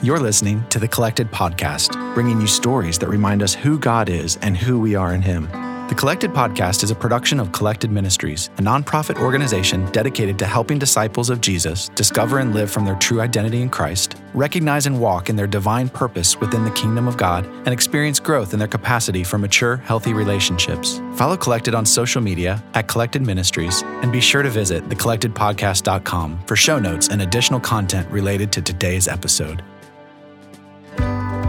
You're listening to the Collected Podcast, bringing you stories that remind us who God is and who we are in Him. The Collected Podcast is a production of Collected Ministries, a nonprofit organization dedicated to helping disciples of Jesus discover and live from their true identity in Christ, recognize and walk in their divine purpose within the kingdom of God, and experience growth in their capacity for mature, healthy relationships. Follow Collected on social media at Collected Ministries, and be sure to visit thecollectedpodcast.com for show notes and additional content related to today's episode.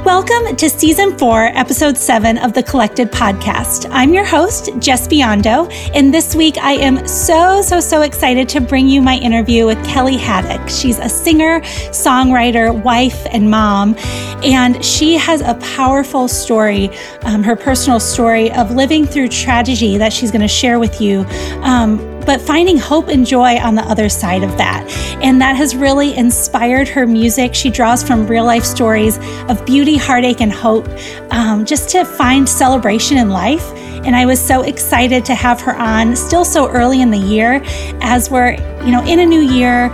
Welcome to season four, episode seven of the Collected Podcast. I'm your host, Jes Biondo, and this week I am so, so, so excited to bring you my interview with Kellie Haddock. She's a singer, songwriter, wife, and mom, and she has a powerful story, um, her personal story of living through tragedy that she's going to share with you. Um, but finding hope and joy on the other side of that. And that has really inspired her music. She draws from real life stories of beauty, heartache, and hope um, just to find celebration in life. And I was so excited to have her on still so early in the year as we're, you know, in a new year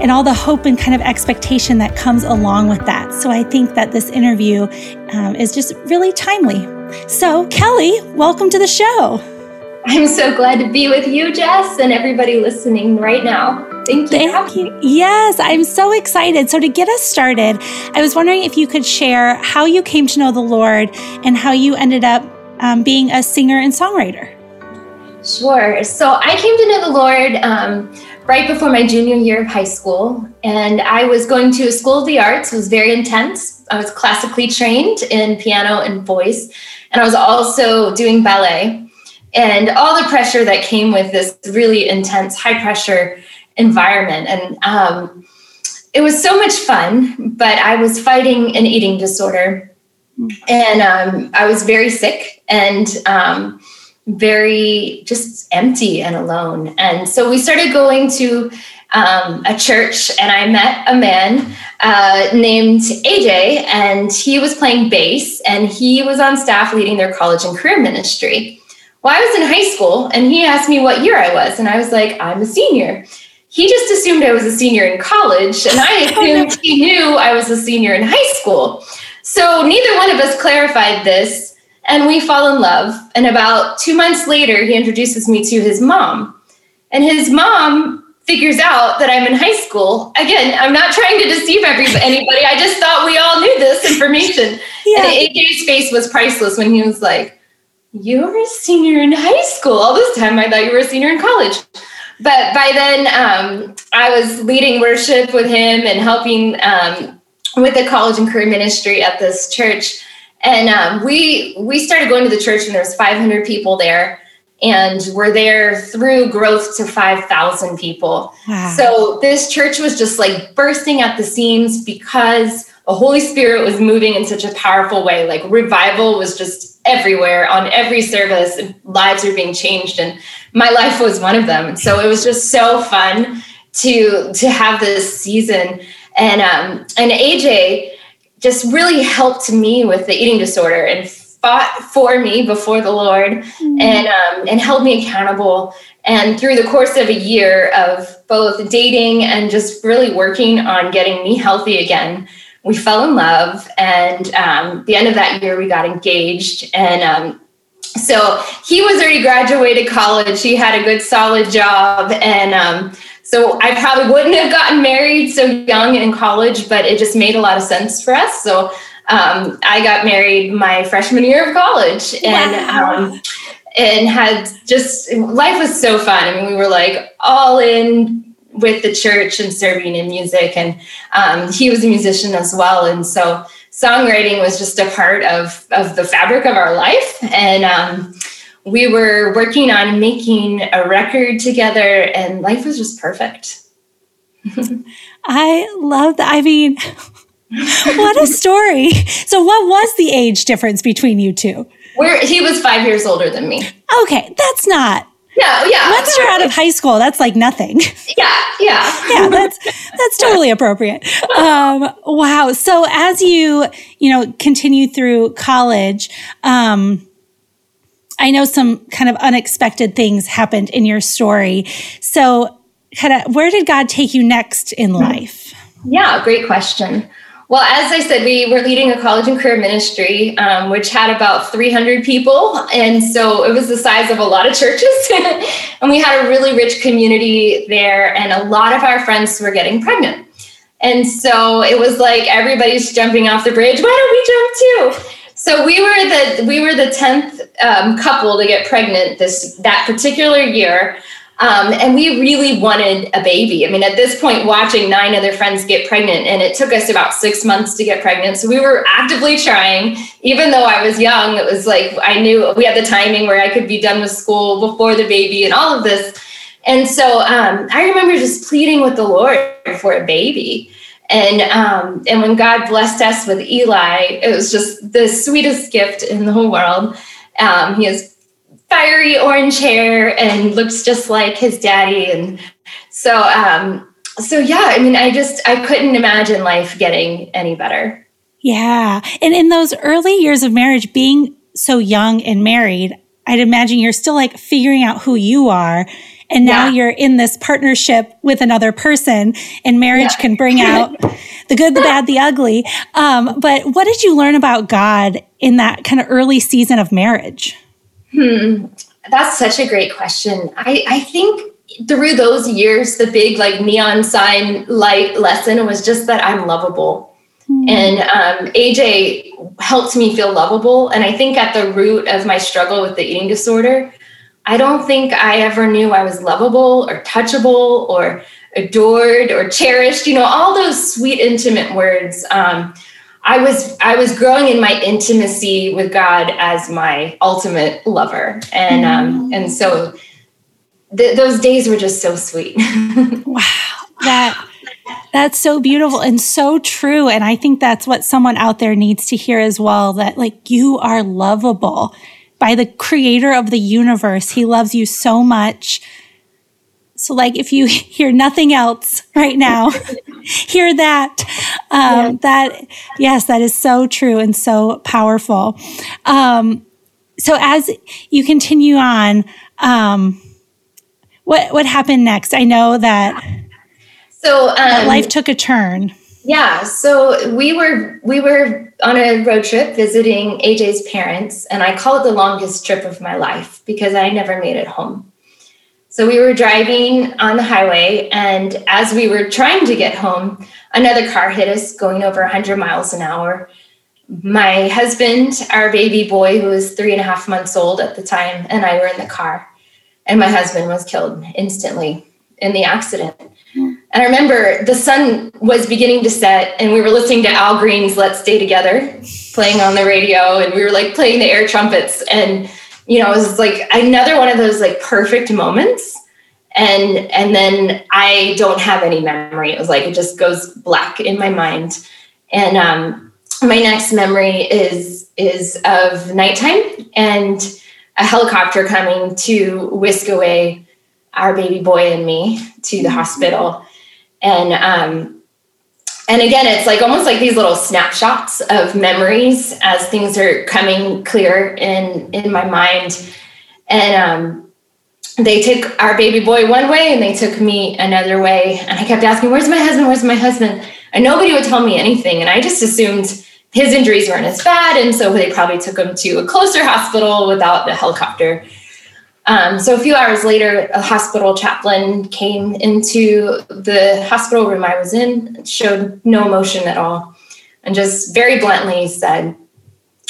and all the hope and kind of expectation that comes along with that. So I think that this interview um, is just really timely. So, Kellie, welcome to the show. I'm so glad to be with you, Jes, and everybody listening right now. Thank you. Thank you. Yes, I'm so excited. So, to get us started, I was wondering if you could share how you came to know the Lord and how you ended up um, being a singer and songwriter. Sure. So, I came to know the Lord um, right before my junior year of high school, and I was going to a school of the arts. It was very intense. I was classically trained in piano and voice, and I was also doing ballet and all the pressure that came with this really intense, high pressure environment. And um, it was so much fun, but I was fighting an eating disorder. And um, I was very sick and um, very just empty and alone. And so we started going to um, a church, and I met a man uh, named AJ, and he was playing bass, and he was on staff leading their college and career ministry. Well, I was in high school and he asked me what year I was, and I was like, I'm a senior. He just assumed I was a senior in college, and I oh, assumed he knew I was a senior in high school. So neither one of us clarified this, and we fall in love. And about two months later, he introduces me to his mom. And his mom figures out that I'm in high school. Again, I'm not trying to deceive everybody, anybody. I just thought we all knew this information. Yeah. And AJ's face was priceless when he was like, you were a senior in high school. All this time, I thought you were a senior in college. But by then, um, I was leading worship with him and helping um, with the college and career ministry at this church. And um, we we started going to the church, and there was 500 people there, and we're there through growth to 5,000 people. Wow. So this church was just like bursting at the seams because the Holy Spirit was moving in such a powerful way. Like revival was just everywhere on every service lives are being changed and my life was one of them. So it was just so fun to to have this season. And um and aj just really helped me with the eating disorder and fought for me before the lord mm-hmm. and um and held me accountable. And through the course of a year of both dating and just really working on getting me healthy again we fell in love and um, the end of that year we got engaged and um, so he was already graduated college. He had a good solid job and um, so i probably wouldn't have gotten married so young in college but it just made a lot of sense for us. So um, i got married my freshman year of college and wow. Um, and had just life was so fun. I mean we were like all in with the church and serving in music. And um, he was a musician as well. And so songwriting was just a part of, of the fabric of our life. And um, we were working on making a record together, and life was just perfect. I love that. I mean, what a story. So, what was the age difference between you two? Where he was five years older than me. Okay, that's not yeah, yeah. Once you're out of high school, that's like nothing. Yeah, yeah. yeah, that's that's totally appropriate. Um, wow. So as you, you know, continue through college, um, I know some kind of unexpected things happened in your story. So kind of where did God take you next in life? Yeah, great question. Well, as I said, we were leading a college and career ministry, um, which had about 300 people. And so it was the size of a lot of churches. and we had a really rich community there, and a lot of our friends were getting pregnant. And so it was like everybody's jumping off the bridge. Why don't we jump too? So we were the we were the tenth um, couple to get pregnant this that particular year. Um, and we really wanted a baby. I mean, at this point, watching nine other friends get pregnant, and it took us about six months to get pregnant. So we were actively trying, even though I was young. It was like I knew we had the timing where I could be done with school before the baby and all of this. And so um, I remember just pleading with the Lord for a baby. And um, and when God blessed us with Eli, it was just the sweetest gift in the whole world. Um, he has fiery orange hair and looks just like his daddy. And so, um, so yeah, I mean, I just, I couldn't imagine life getting any better. Yeah. And in those early years of marriage, being so young and married, I'd imagine you're still like figuring out who you are. And now yeah. you're in this partnership with another person, and marriage yeah. can bring out the good, the bad, the ugly. Um, but what did you learn about God in that kind of early season of marriage? Hmm. That's such a great question. I, I think through those years, the big like neon sign light lesson was just that I'm lovable. Mm. And um, AJ helped me feel lovable. And I think at the root of my struggle with the eating disorder, I don't think I ever knew I was lovable or touchable or adored or cherished. You know, all those sweet, intimate words. Um, I was I was growing in my intimacy with God as my ultimate lover, and um, mm. and so th- those days were just so sweet. wow, that that's so beautiful and so true, and I think that's what someone out there needs to hear as well. That like you are lovable by the Creator of the universe. He loves you so much so, like, if you hear nothing else right now, hear that. Um, yeah. That, yes, that is so true and so powerful. Um, so, as you continue on, um, what what happened next? I know that. So um, life took a turn. Yeah, so we were we were on a road trip visiting AJ's parents, and I call it the longest trip of my life because I never made it home. So we were driving on the highway, and as we were trying to get home, another car hit us going over 100 miles an hour. My husband, our baby boy, who was three and a half months old at the time, and I were in the car, and my husband was killed instantly in the accident. And I remember the sun was beginning to set, and we were listening to Al Green's Let's Stay Together playing on the radio, and we were like playing the air trumpets. And you know, it was like another one of those like perfect moments. And and then I don't have any memory. It was like it just goes black in my mind. And um, my next memory is is of nighttime and a helicopter coming to whisk away our baby boy and me to the hospital. And um, and again it's like almost like these little snapshots of memories as things are coming clear in in my mind. And um they took our baby boy one way and they took me another way. And i kept asking where's my husband? Where's my husband? And nobody would tell me anything. And i just assumed his injuries weren't as bad. And so they probably took him to a closer hospital without the helicopter um, so a few hours later, a hospital chaplain came into the hospital room I was in, showed no emotion at all, and just very bluntly said,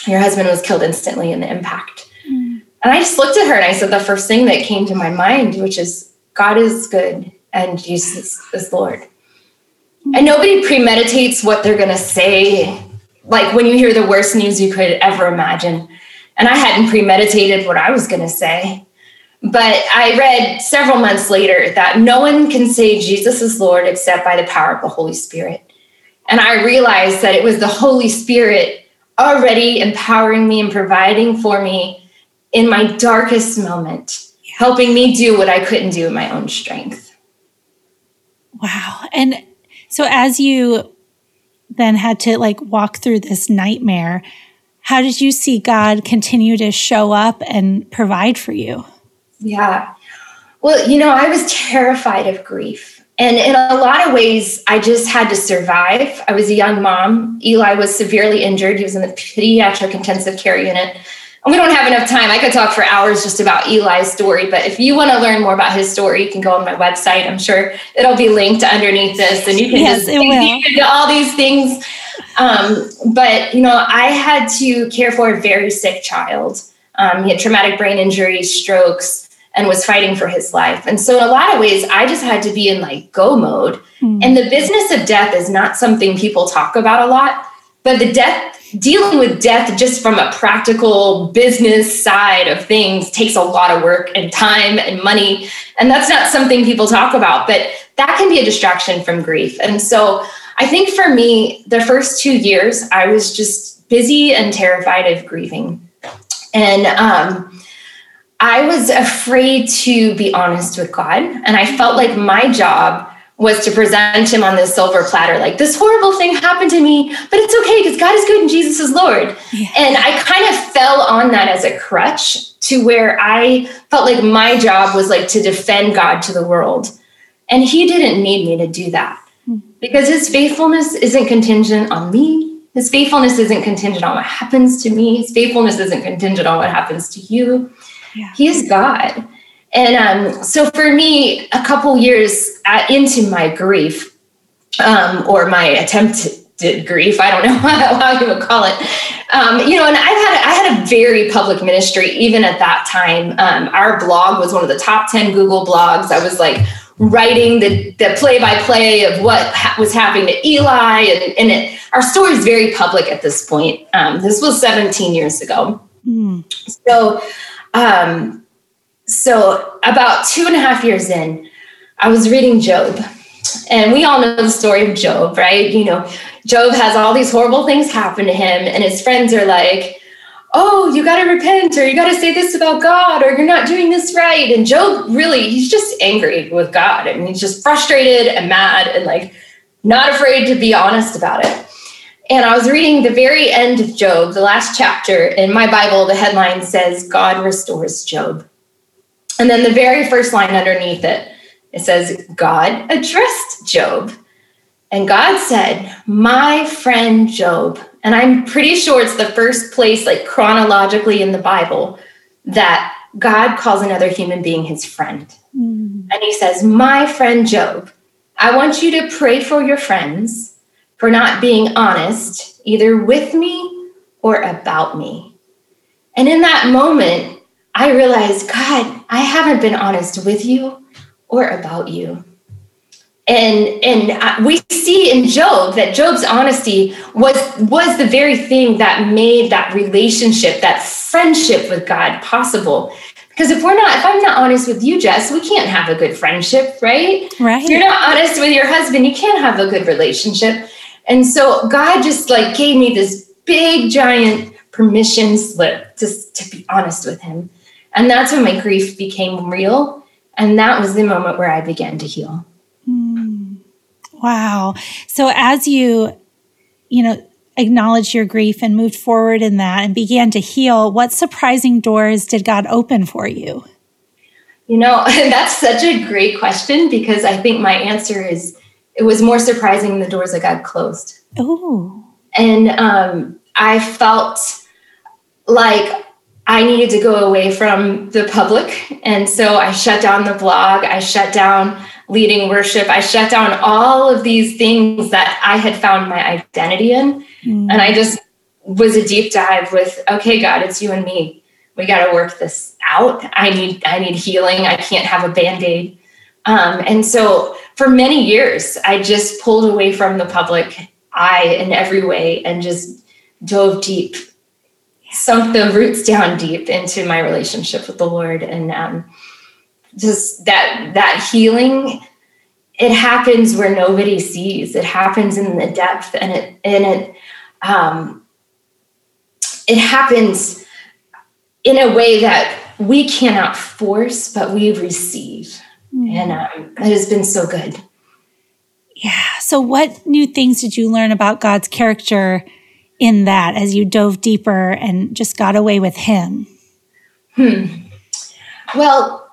Your husband was killed instantly in the impact. Mm. And I just looked at her and I said the first thing that came to my mind, which is God is good and Jesus is Lord. Mm. And nobody premeditates what they're going to say, like when you hear the worst news you could ever imagine. And I hadn't premeditated what I was going to say. But I read several months later that no one can say Jesus is Lord except by the power of the Holy Spirit. And I realized that it was the Holy Spirit already empowering me and providing for me in my darkest moment, helping me do what I couldn't do in my own strength. Wow. And so as you then had to like walk through this nightmare, how did you see God continue to show up and provide for you? Yeah. Well, you know, I was terrified of grief. And in a lot of ways, I just had to survive. I was a young mom. Eli was severely injured. He was in the pediatric intensive care unit. And we don't have enough time. I could talk for hours just about Eli's story, but if you want to learn more about his story, you can go on my website. I'm sure it'll be linked underneath this, and you can yes, just it into all these things. Um, but you know, I had to care for a very sick child. Um, he had traumatic brain injuries, strokes, and was fighting for his life. And so, in a lot of ways, I just had to be in like go mode. Mm-hmm. And the business of death is not something people talk about a lot, but the death, dealing with death just from a practical business side of things takes a lot of work and time and money. And that's not something people talk about, but that can be a distraction from grief. And so, I think for me, the first two years, I was just busy and terrified of grieving. And, um, I was afraid to be honest with God. And I felt like my job was to present him on this silver platter like this horrible thing happened to me but it's okay because god is good and jesus is lord yeah. and i kind of fell on that as a crutch to where i felt like my job was like to defend god to the world and he didn't need me to do that hmm. because his faithfulness isn't contingent on me his faithfulness isn't contingent on what happens to me his faithfulness isn't contingent on what happens to you yeah. He is God. And um, so for me, a couple years at, into my grief, um, or my attempted grief, I don't know how, you would call it. Um, you know, and I've had I had a very public ministry even at that time. Um, our blog was one of the top ten Google blogs. I was like writing the the play by play of what ha- was happening to Eli, and, and it, our story is very public at this point. Um, this was 17 years ago. Mm. So um, so about two and a half years in, I was reading Job. And we all know the story of Job, right? You know, Job has all these horrible things happen to him, and his friends are like, Oh, you got to repent, or you got to say this about God, or you're not doing this right. And Job really, he's just angry with God. I mean, he's just frustrated and mad and like not afraid to be honest about it. And I was reading the very end of Job, the last chapter. In my Bible, the headline says, God restores Job. And then the very first line underneath it, it says, God addressed Job. And God said, My friend Job. And I'm pretty sure it's the first place, like chronologically in the Bible, that God calls another human being his friend. Mm. And he says, My friend Job, I want you to pray for your friends for not being honest, either with me or about me. And in that moment, I realized, God, I haven't been honest with you or about you. And and we see in Job that Job's honesty was was the very thing that made that relationship, that friendship with God possible. Because if we're not, if I'm not honest with you, Jes, we can't have a good friendship, right? Right. If you're not honest with your husband, you can't have a good relationship. And so God just like gave me this big giant permission slip to, to be honest with him. And that's when my grief became real. And that was the moment where I began to heal. Mm. Wow. So as you, you know, acknowledged your grief and moved forward in that and began to heal, what surprising doors did God open for you? You know, that's such a great question because I think my answer is it was more surprising the doors that got closed. Oh. And um, I felt like I needed to go away from the public. And so I shut down the blog, I shut down leading worship, I shut down all of these things that I had found my identity in. Mm. And I just was a deep dive with, okay, God, it's you and me. We got to work this out. I need I need healing. I can't have a band-aid. Um, and so for many years, I just pulled away from the public eye in every way and just dove deep, sunk the roots down deep into my relationship with the Lord. And um, just that that healing, it happens where nobody sees. It happens in the depth, and it and it um, it happens in a way that we cannot force, but we receive. And um, it has been so good. Yeah. So, what new things did you learn about God's character in that as you dove deeper and just got away with Him? Hmm. Well,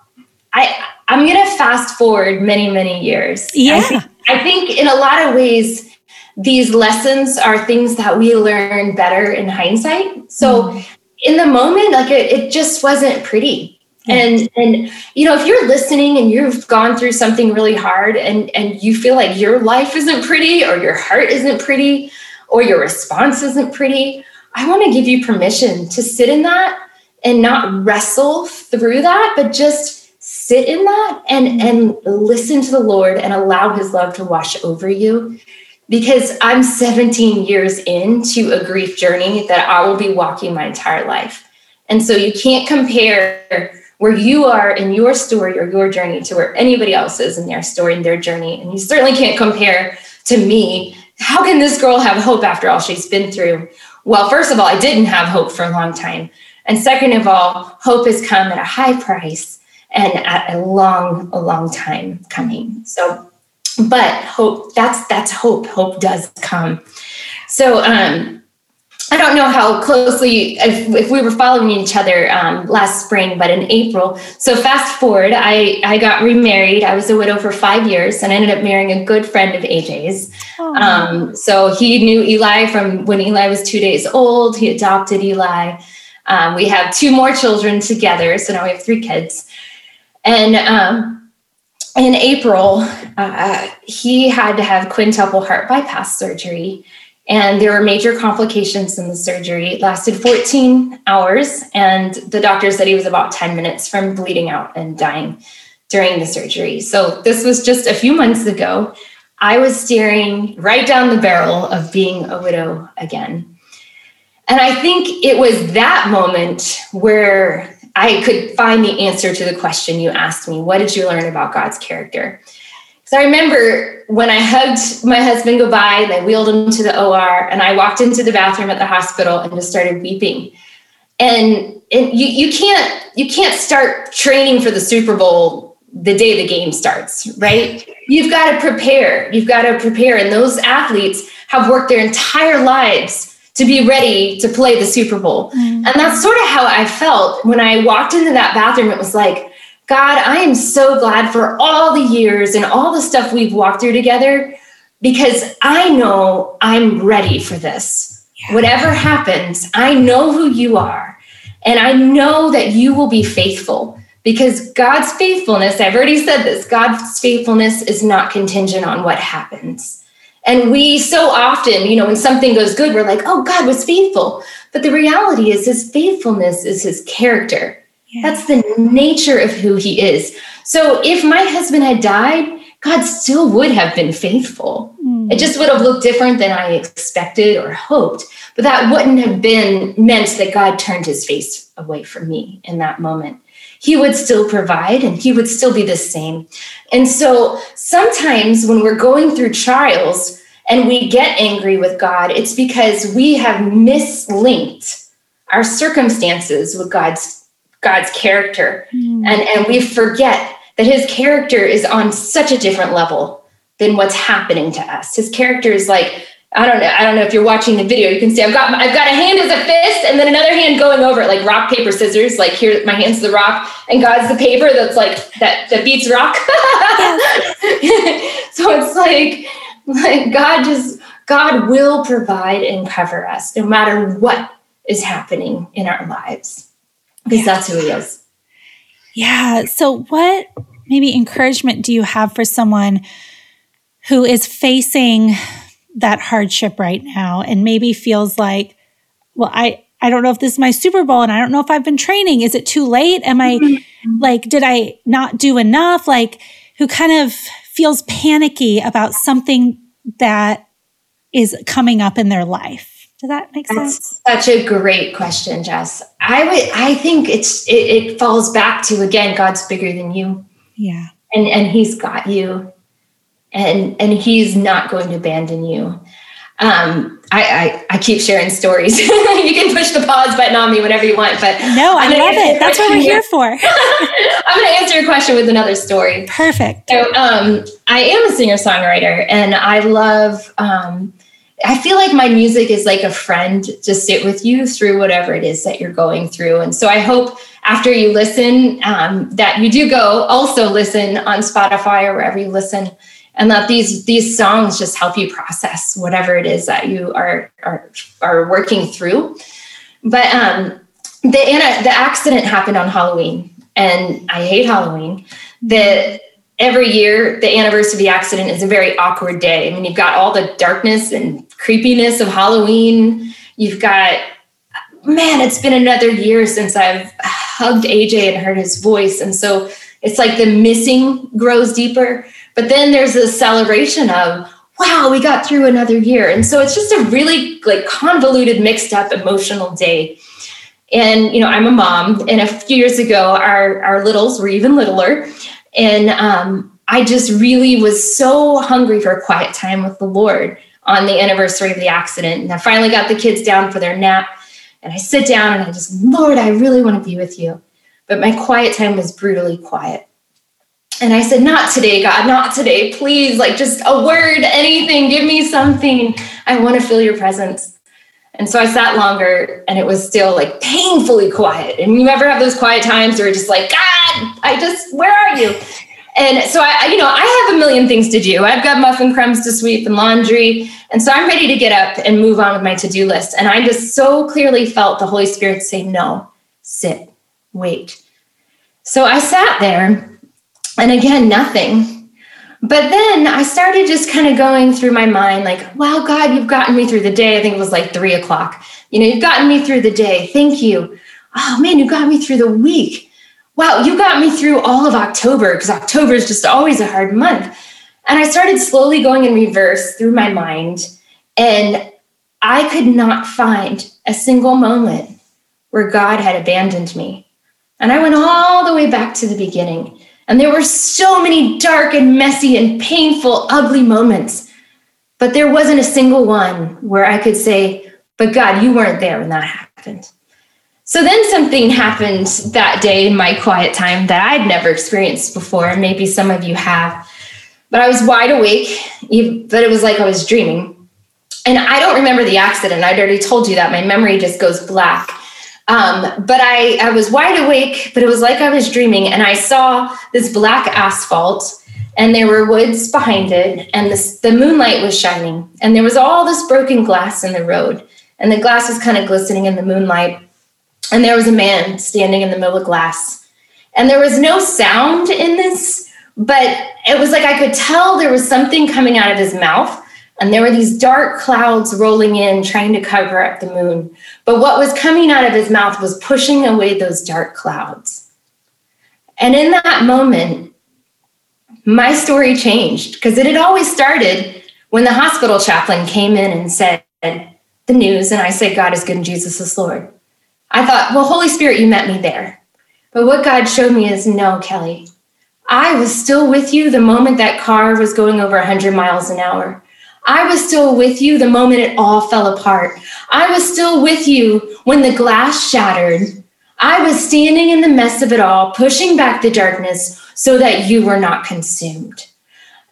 I I'm going to fast forward many, many years. Yeah. I think, I think in a lot of ways, these lessons are things that we learn better in hindsight. So mm. in the moment, like it, it just wasn't pretty. And and you know, if you're listening and you've gone through something really hard and and you feel like your life isn't pretty or your heart isn't pretty or your response isn't pretty, I want to give you permission to sit in that and not wrestle through that, but just sit in that and mm-hmm. and listen to the Lord and allow his love to wash over you. Because I'm 17 years into a grief journey that I will be walking my entire life. And so you can't compare where you are in your story or your journey to where anybody else is in their story and their journey. And you certainly can't compare to me. How can this girl have hope after all she's been through? Well, first of all, I didn't have hope for a long time. And second of all, hope has come at a high price and at a long, a long time coming. So, but hope, that's that's hope. Hope does come. So um I don't know how closely if, if we were following each other um, last spring, but in April. So fast forward, I I got remarried. I was a widow for five years, and I ended up marrying a good friend of AJ's. Um, so he knew Eli from when Eli was two days old. He adopted Eli. Um, we have two more children together, so now we have three kids. And um, in April, uh, he had to have quintuple heart bypass surgery and there were major complications in the surgery. It lasted 14 hours, and the doctor said he was about 10 minutes from bleeding out and dying during the surgery. So, this was just a few months ago. I was staring right down the barrel of being a widow again. And I think it was that moment where I could find the answer to the question you asked me What did you learn about God's character? So I remember when I hugged my husband goodbye and I wheeled him to the OR and I walked into the bathroom at the hospital and just started weeping. And, and you, you can't you can't start training for the Super Bowl the day the game starts, right? You've got to prepare. You've got to prepare. And those athletes have worked their entire lives to be ready to play the Super Bowl. Mm-hmm. And that's sort of how I felt when I walked into that bathroom. It was like, God, I am so glad for all the years and all the stuff we've walked through together because I know I'm ready for this. Yeah. Whatever happens, I know who you are. And I know that you will be faithful because God's faithfulness, I've already said this, God's faithfulness is not contingent on what happens. And we so often, you know, when something goes good, we're like, oh, God was faithful. But the reality is, his faithfulness is his character. That's the nature of who he is. So if my husband had died, God still would have been faithful. Mm. It just would have looked different than I expected or hoped. But that wouldn't have been meant that God turned his face away from me in that moment. He would still provide and he would still be the same. And so sometimes when we're going through trials and we get angry with God, it's because we have mislinked our circumstances with God's God's character. Mm. And, and we forget that his character is on such a different level than what's happening to us. His character is like, I don't know. I don't know if you're watching the video. You can see I've got I've got a hand as a fist, and then another hand going over it, like rock paper scissors. Like here, my hand's the rock, and God's the paper that's like that that beats rock. so it's like like God just God will provide and cover us no matter what is happening in our lives because yeah. that's who he is. Yeah. So, what maybe encouragement do you have for someone who is facing that hardship right now and maybe feels like, well, I, I don't know if this is my Super Bowl and I don't know if I've been training. Is it too late? Am I mm-hmm. like, did I not do enough? Like, who kind of feels panicky about something that is coming up in their life? Does that make sense? That's sense? Such a great question, Jes. I would I think it's it, it falls back to again, God's bigger than you. Yeah. And and he's got you. And and he's not going to abandon you. Um, I, I, I keep sharing stories. you can push the pause button on me whenever you want, but no, I love it. That's what we're here for. I'm going to answer your question with another story. Perfect. So, um, I am a singer songwriter, and I love um, I feel like my music is like a friend to sit with you through whatever it is that you're going through. And so I hope after you listen um, that you do go also listen on Spotify or wherever you listen and that these these songs just help you process whatever it is that you are are, are working through. But um, the Anna, the accident happened on Halloween, and I hate Halloween. The every year the anniversary of the accident is a very awkward day. I mean, you've got all the darkness and creepiness of Halloween. You've got man, it's been another year since I've hugged AJ and heard his voice, and so it's like the missing grows deeper. But then there's this celebration of wow, we got through another year, and so it's just a really like convoluted, mixed up emotional day. And you know, I'm a mom, and a few years ago, our our littles were even littler, and um, I just really was so hungry for a quiet time with the Lord on the anniversary of the accident. And I finally got the kids down for their nap, and I sit down and I just, Lord, I really want to be with you. But my quiet time was brutally quiet. And I said, Not today, God, not today. Please, like just a word, anything, give me something. I want to feel your presence. And so I sat longer and it was still like painfully quiet. And you ever have those quiet times where it's just like, God, I just, where are you? And so I, you know, I have a million things to do. I've got muffin crumbs to sweep and laundry. And so I'm ready to get up and move on with my to-do list. And I just so clearly felt the Holy Spirit say, no, sit, wait. So I sat there and again, nothing. But then I started just kind of going through my mind, like, wow, God, you've gotten me through the day. I think it was like three o'clock. You know, you've gotten me through the day. Thank you. Oh man, you got me through the week. Wow, you got me through all of October because October is just always a hard month. And I started slowly going in reverse through my mind. And I could not find a single moment where God had abandoned me. And I went all the way back to the beginning. And there were so many dark and messy and painful, ugly moments. But there wasn't a single one where I could say, but God, you weren't there when that happened. So then something happened that day in my quiet time that I'd never experienced before. Maybe some of you have. But I was wide awake, but it was like I was dreaming. And I don't remember the accident. I'd already told you that. My memory just goes black. Um, but I, I was wide awake, but it was like I was dreaming. And I saw this black asphalt, and there were woods behind it, and this, the moonlight was shining. And there was all this broken glass in the road, and the glass was kind of glistening in the moonlight. And there was a man standing in the middle of glass. And there was no sound in this, but it was like I could tell there was something coming out of his mouth and there were these dark clouds rolling in, trying to cover up the moon. But what was coming out of his mouth was pushing away those dark clouds. And in that moment, my story changed because it had always started when the hospital chaplain came in and said the news, and I said, God is good and Jesus is Lord. I thought, well, Holy Spirit, you met me there. But what God showed me is no, Kellie, I was still with you the moment that car was going over 100 miles an hour. I was still with you the moment it all fell apart. I was still with you when the glass shattered. I was standing in the mess of it all, pushing back the darkness so that you were not consumed.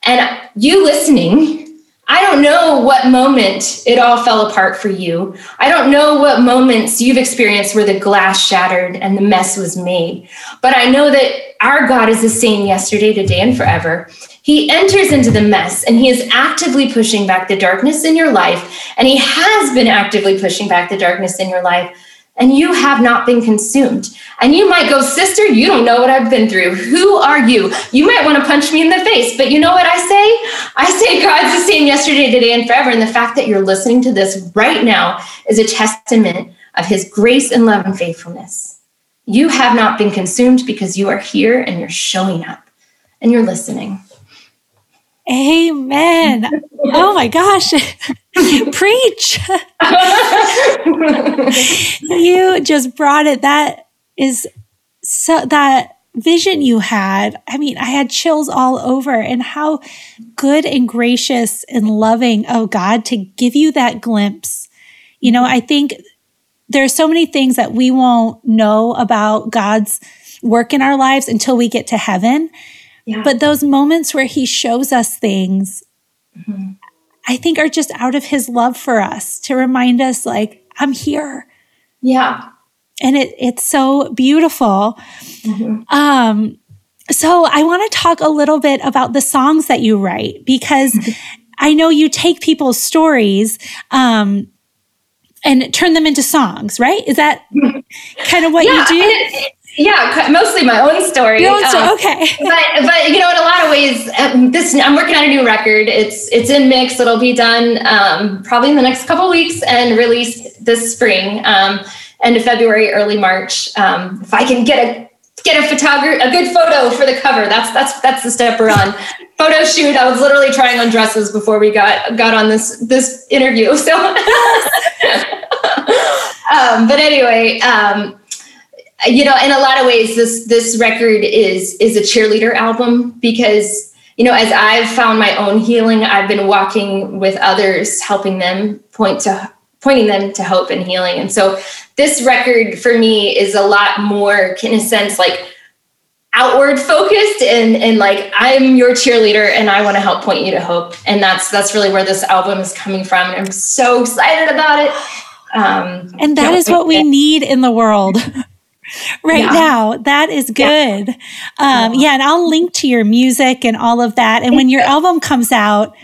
And you listening, I don't know what moment it all fell apart for you. I don't know what moments you've experienced where the glass shattered and the mess was made. But I know that our God is the same yesterday, today, and forever. He enters into the mess and he is actively pushing back the darkness in your life. And he has been actively pushing back the darkness in your life. And you have not been consumed. And you might go, Sister, you don't know what I've been through. Who are you? You might want to punch me in the face. But you know what I say? I say God's the same yesterday, today, and forever. And the fact that you're listening to this right now is a testament of his grace and love and faithfulness. You have not been consumed because you are here and you're showing up and you're listening. Amen. oh my gosh. Preach. you just brought it. That is so that vision you had. I mean, I had chills all over and how good and gracious and loving oh God to give you that glimpse. You know, I think there are so many things that we won't know about God's work in our lives until we get to heaven. But those moments where he shows us things, mm-hmm. I think are just out of his love for us to remind us like, I'm here. Yeah. And it, it's so beautiful. Mm-hmm. Um, so I want to talk a little bit about the songs that you write because I know you take people's stories, um, and turn them into songs, right? Is that kind of what yeah, you do? Yeah, mostly my own story. Own story. Um, okay. But but you know, in a lot of ways, um, this I'm working on a new record. It's it's in mix. It'll be done um, probably in the next couple weeks and released this spring, um, end of February, early March. Um, if I can get a get a photographer a good photo for the cover, that's that's that's the step we're on. photo shoot. I was literally trying on dresses before we got got on this this interview. So, um, but anyway. Um, you know in a lot of ways this this record is is a cheerleader album because you know as i've found my own healing i've been walking with others helping them point to pointing them to hope and healing. And so this record for me is a lot more in a sense like outward focused and and like i'm your cheerleader and i want to help point you to hope. And that's that's really where this album is coming from and i'm so excited about it. Um, and that is what we need in the world right yeah. now. That is good. Yeah. Um, yeah. And I'll link to your music and all of that. And when your album comes out,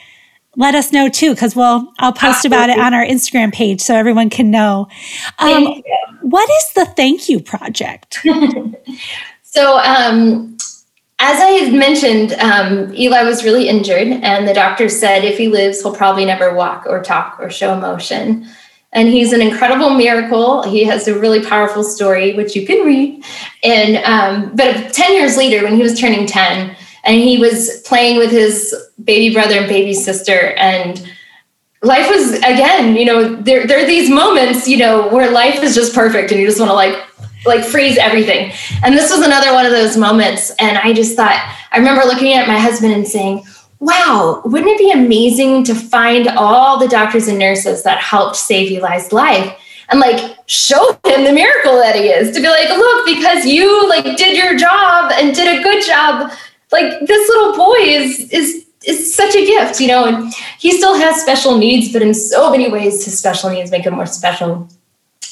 let us know too, because we'll I'll post about it on our Instagram page so everyone can know. Um, what is the Thank You Project? so, um, as I had mentioned, um, Eli was really injured, and the doctor said if he lives, he'll probably never walk or talk or show emotion. And he's an incredible miracle. He has a really powerful story, which you can read. And um, but 10 years later, when he was turning 10, and he was playing with his baby brother and baby sister, and life was again, you know, there, there are these moments, you know, where life is just perfect and you just want to like like freeze everything. And this was another one of those moments. And I just thought, I remember looking at my husband and saying, wow, wouldn't it be amazing to find all the doctors and nurses that helped save Eli's life and like show him the miracle that he is to be like, look, because you like did your job and did a good job, like this little boy is is is such a gift, you know, and he still has special needs, but in so many ways his special needs make him more special.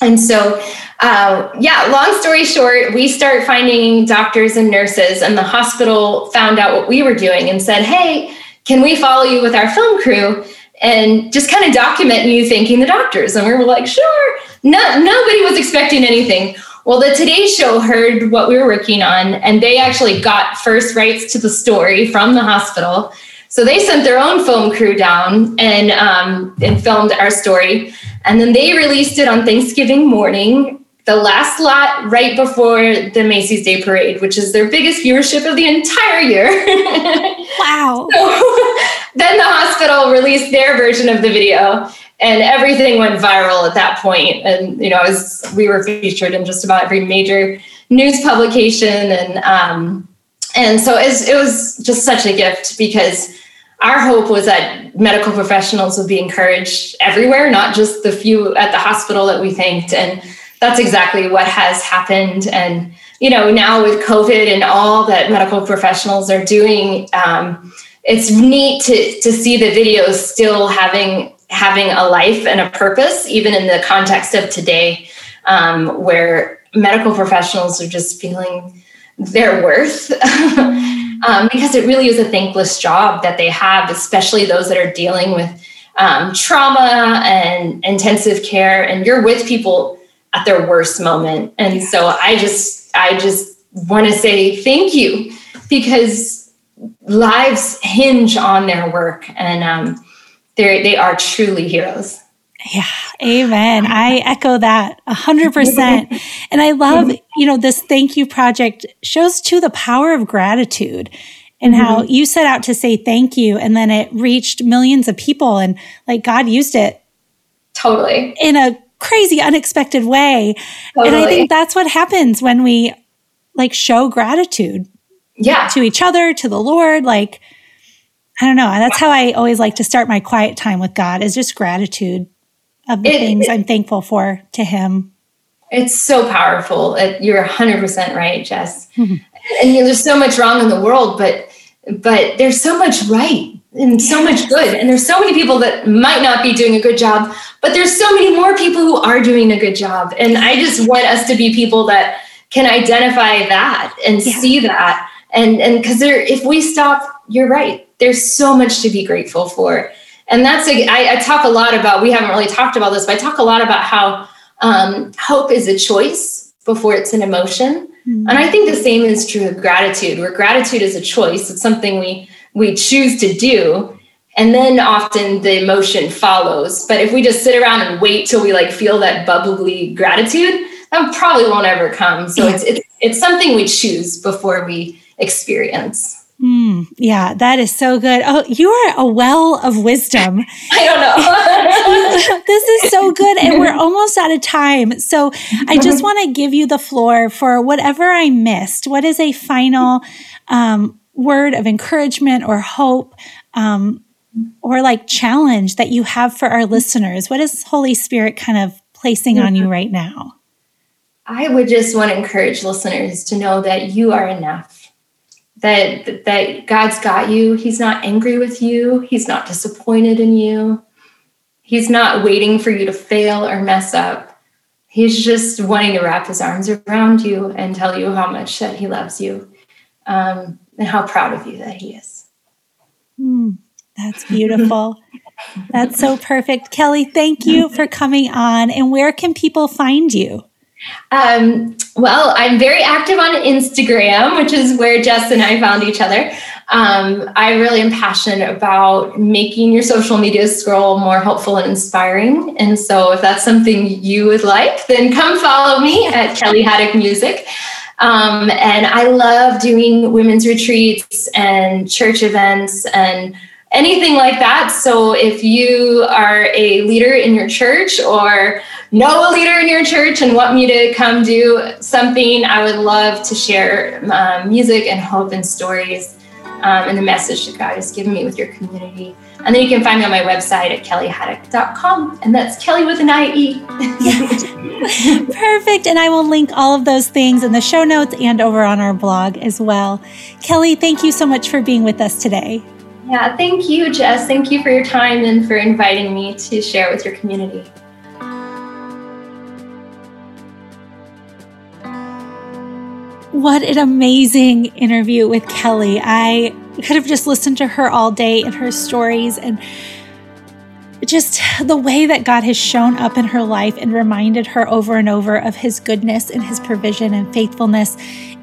And so, uh, yeah, long story short, we start finding doctors and nurses, and the hospital found out what we were doing and said, Hey, can we follow you with our film crew and just kind of document you thanking the doctors? And we were like, Sure. No, nobody was expecting anything. Well, the Today Show heard what we were working on, and they actually got first rights to the story from the hospital. So they sent their own film crew down and um, and filmed our story. And then they released it on Thanksgiving morning, the last lot right before the Macy's Day Parade, which is their biggest viewership of the entire year. wow. So, then the hospital released their version of the video and everything went viral at that point and you know as we were featured in just about every major news publication and um, and so it it was just such a gift because our hope was that medical professionals would be encouraged everywhere, not just the few at the hospital that we thanked. And that's exactly what has happened. And, you know, now with COVID and all that medical professionals are doing, um, it's neat to, to see the videos still having having a life and a purpose, even in the context of today, um, where medical professionals are just feeling their worth. um, because it really is a thankless job that they have, especially those that are dealing with um, trauma and intensive care, and you're with people at their worst moment. And so I just, I just want to say thank you because lives hinge on their work, and um, they they are truly heroes. Yeah, amen. I echo that a hundred percent. And I love, you know, this thank you project shows too the power of gratitude and mm-hmm. how you set out to say thank you and then it reached millions of people and like God used it totally in a crazy unexpected way. Totally. And I think that's what happens when we like show gratitude. Yeah. To each other, to the Lord, like I don't know. That's how I always like to start my quiet time with God is just gratitude of the it, things it, I'm thankful for to Him. It's so powerful. You're 100% right, Jes. Mm-hmm. And know, there's so much wrong in the world, but but there's so much right. And so much good. And there's so many people that might not be doing a good job, but there's so many more people who are doing a good job. And I just want us to be people that can identify that and yeah. see that. And and because there, if we stop, you're right. There's so much to be grateful for. And that's a, I, I talk a lot about. We haven't really talked about this, but I talk a lot about how um, hope is a choice before it's an emotion. Mm-hmm. And I think the same is true of gratitude, where gratitude is a choice. It's something we we choose to do and then often the emotion follows but if we just sit around and wait till we like feel that bubbly gratitude that probably won't ever come so it's it's, it's something we choose before we experience Mm, yeah, that is so good. Oh, you are a well of wisdom. I don't know. this is so good. And we're almost out of time. So I just want to give you the floor for whatever I missed. What is a final um, word of encouragement or hope um, or like challenge that you have for our listeners? What is Holy Spirit kind of placing on you mm-hmm. right now? I would just want to encourage listeners to know that you are enough. That that God's got you. He's not angry with you. He's not disappointed in you. He's not waiting for you to fail or mess up. He's just wanting to wrap his arms around you and tell you how much that he loves you. Um, and how proud of you that he is. Mm, that's beautiful. that's so perfect. Kellie, thank you for coming on. And where can people find you? Um, well, I'm very active on Instagram, which is where Jes and I found each other. Um, I really am passionate about making your social media scroll more helpful and inspiring. And so, if that's something you would like, then come follow me at Kellie Haddock Music. Um, and I love doing women's retreats and church events and anything like that. So if you are a leader in your church or know a leader in your church and want me to come do something, I would love to share um, music and hope and stories um, and the message that God has given me with your community. And then you can find me on my website at kelliehaddock.com. And that's Kelly with an I-E. Perfect. And I will link all of those things in the show notes and over on our blog as well. Kellie, thank you so much for being with us today. Yeah, thank you, Jes. Thank you for your time and for inviting me to share with your community. What an amazing interview with Kellie. I could have just listened to her all day and her stories and just the way that God has shown up in her life and reminded her over and over of his goodness and his provision and faithfulness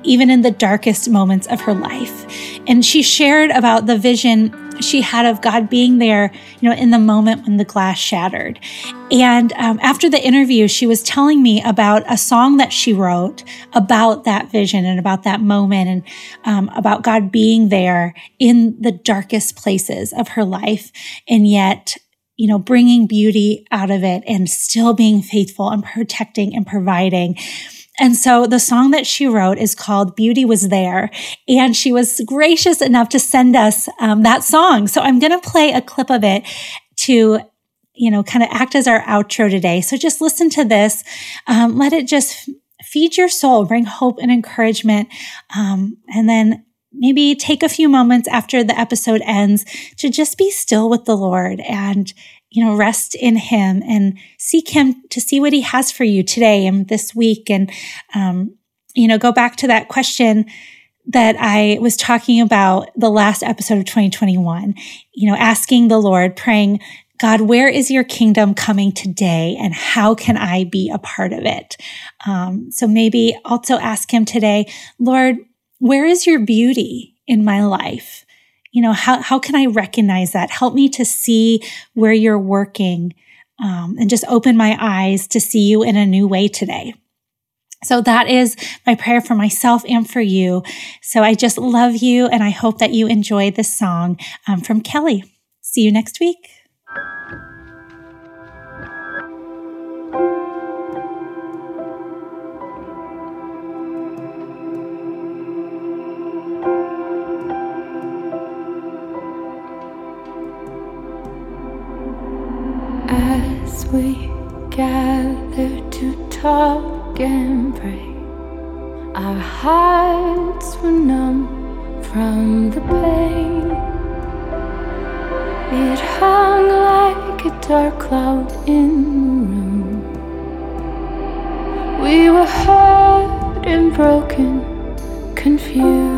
even in the darkest moments of her life. And she shared about the vision she had of God being there, you know, in the moment when the glass shattered. And um, after the interview, she was telling me about a song that she wrote about that vision and about that moment and um, about God being there in the darkest places of her life. And yet, you know, bringing beauty out of it and still being faithful and protecting and providing. And so the song that she wrote is called Beauty Was There. And she was gracious enough to send us um, that song. So I'm going to play a clip of it to, you know, kind of act as our outro today. So just listen to this. Um, let it just feed your soul, bring hope and encouragement. Um, and then maybe take a few moments after the episode ends to just be still with the Lord and you know, rest in Him and seek Him to see what He has for you today and this week. And, um, you know, go back to that question that I was talking about the last episode of 2021, you know, asking the Lord, praying, God, where is your kingdom coming today and how can I be a part of it? Um, so maybe also ask him today, Lord, where is your beauty in my life? You know, how, how can I recognize that? Help me to see where you're working um, and just open my eyes to see you in a new way today. So that is my prayer for myself and for you. So I just love you and I hope that you enjoy this song um, from Kellie. See you next week. Dark cloud in the room. We were hurt and broken, confused.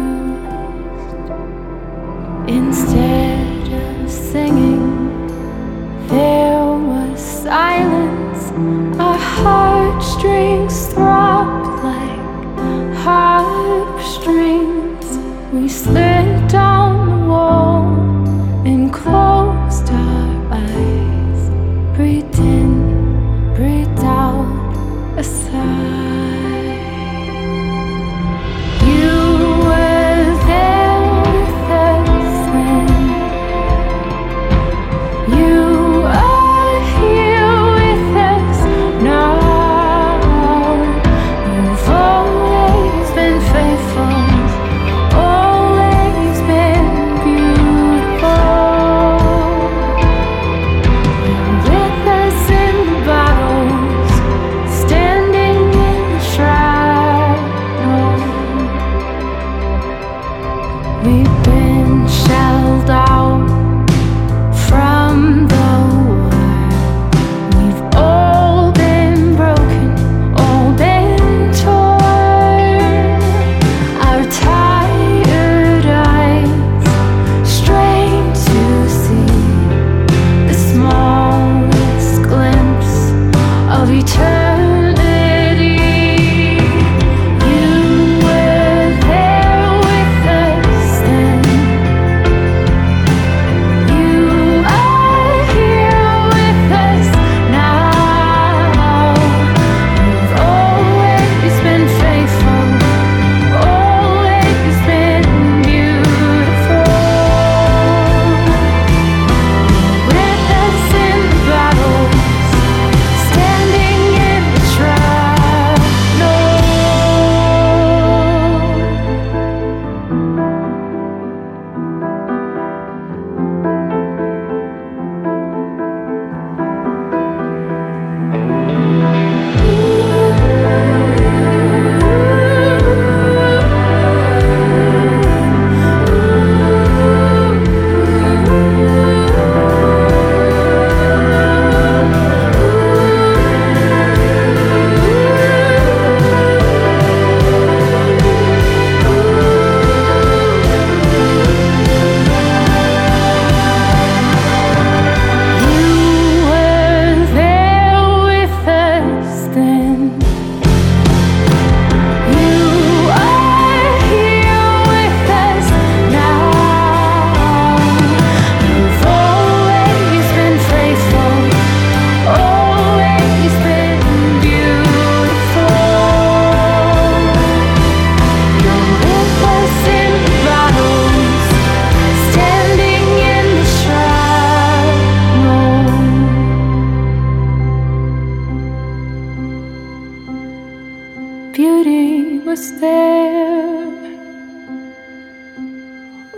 Beauty was there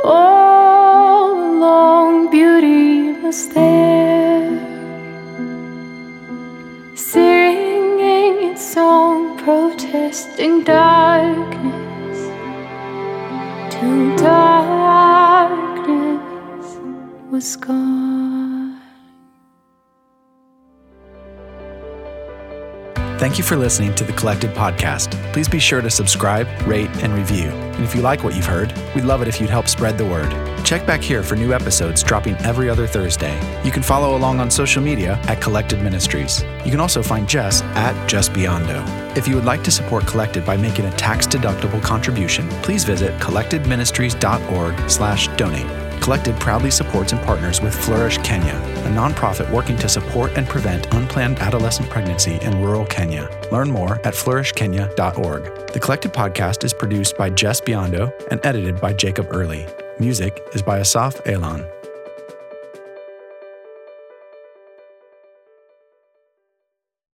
all along. Beauty was there, singing its song, protesting darkness till darkness was gone. Thank you for listening to the Collected Podcast. Please be sure to subscribe, rate, and review. And if you like what you've heard, we'd love it if you'd help spread the word. Check back here for new episodes dropping every other Thursday. You can follow along on social media at Collected Ministries. You can also find Jes at Jes Biondo If you would like to support Collected by making a tax-deductible contribution, please visit collectedministries.org/donate. Collected proudly supports and partners with Flourish Kenya, a nonprofit working to support and prevent unplanned adolescent pregnancy in rural Kenya. Learn more at flourishkenya.org. The Collected podcast is produced by Jes Biondo and edited by Jacob Early. Music is by Asaf Elon.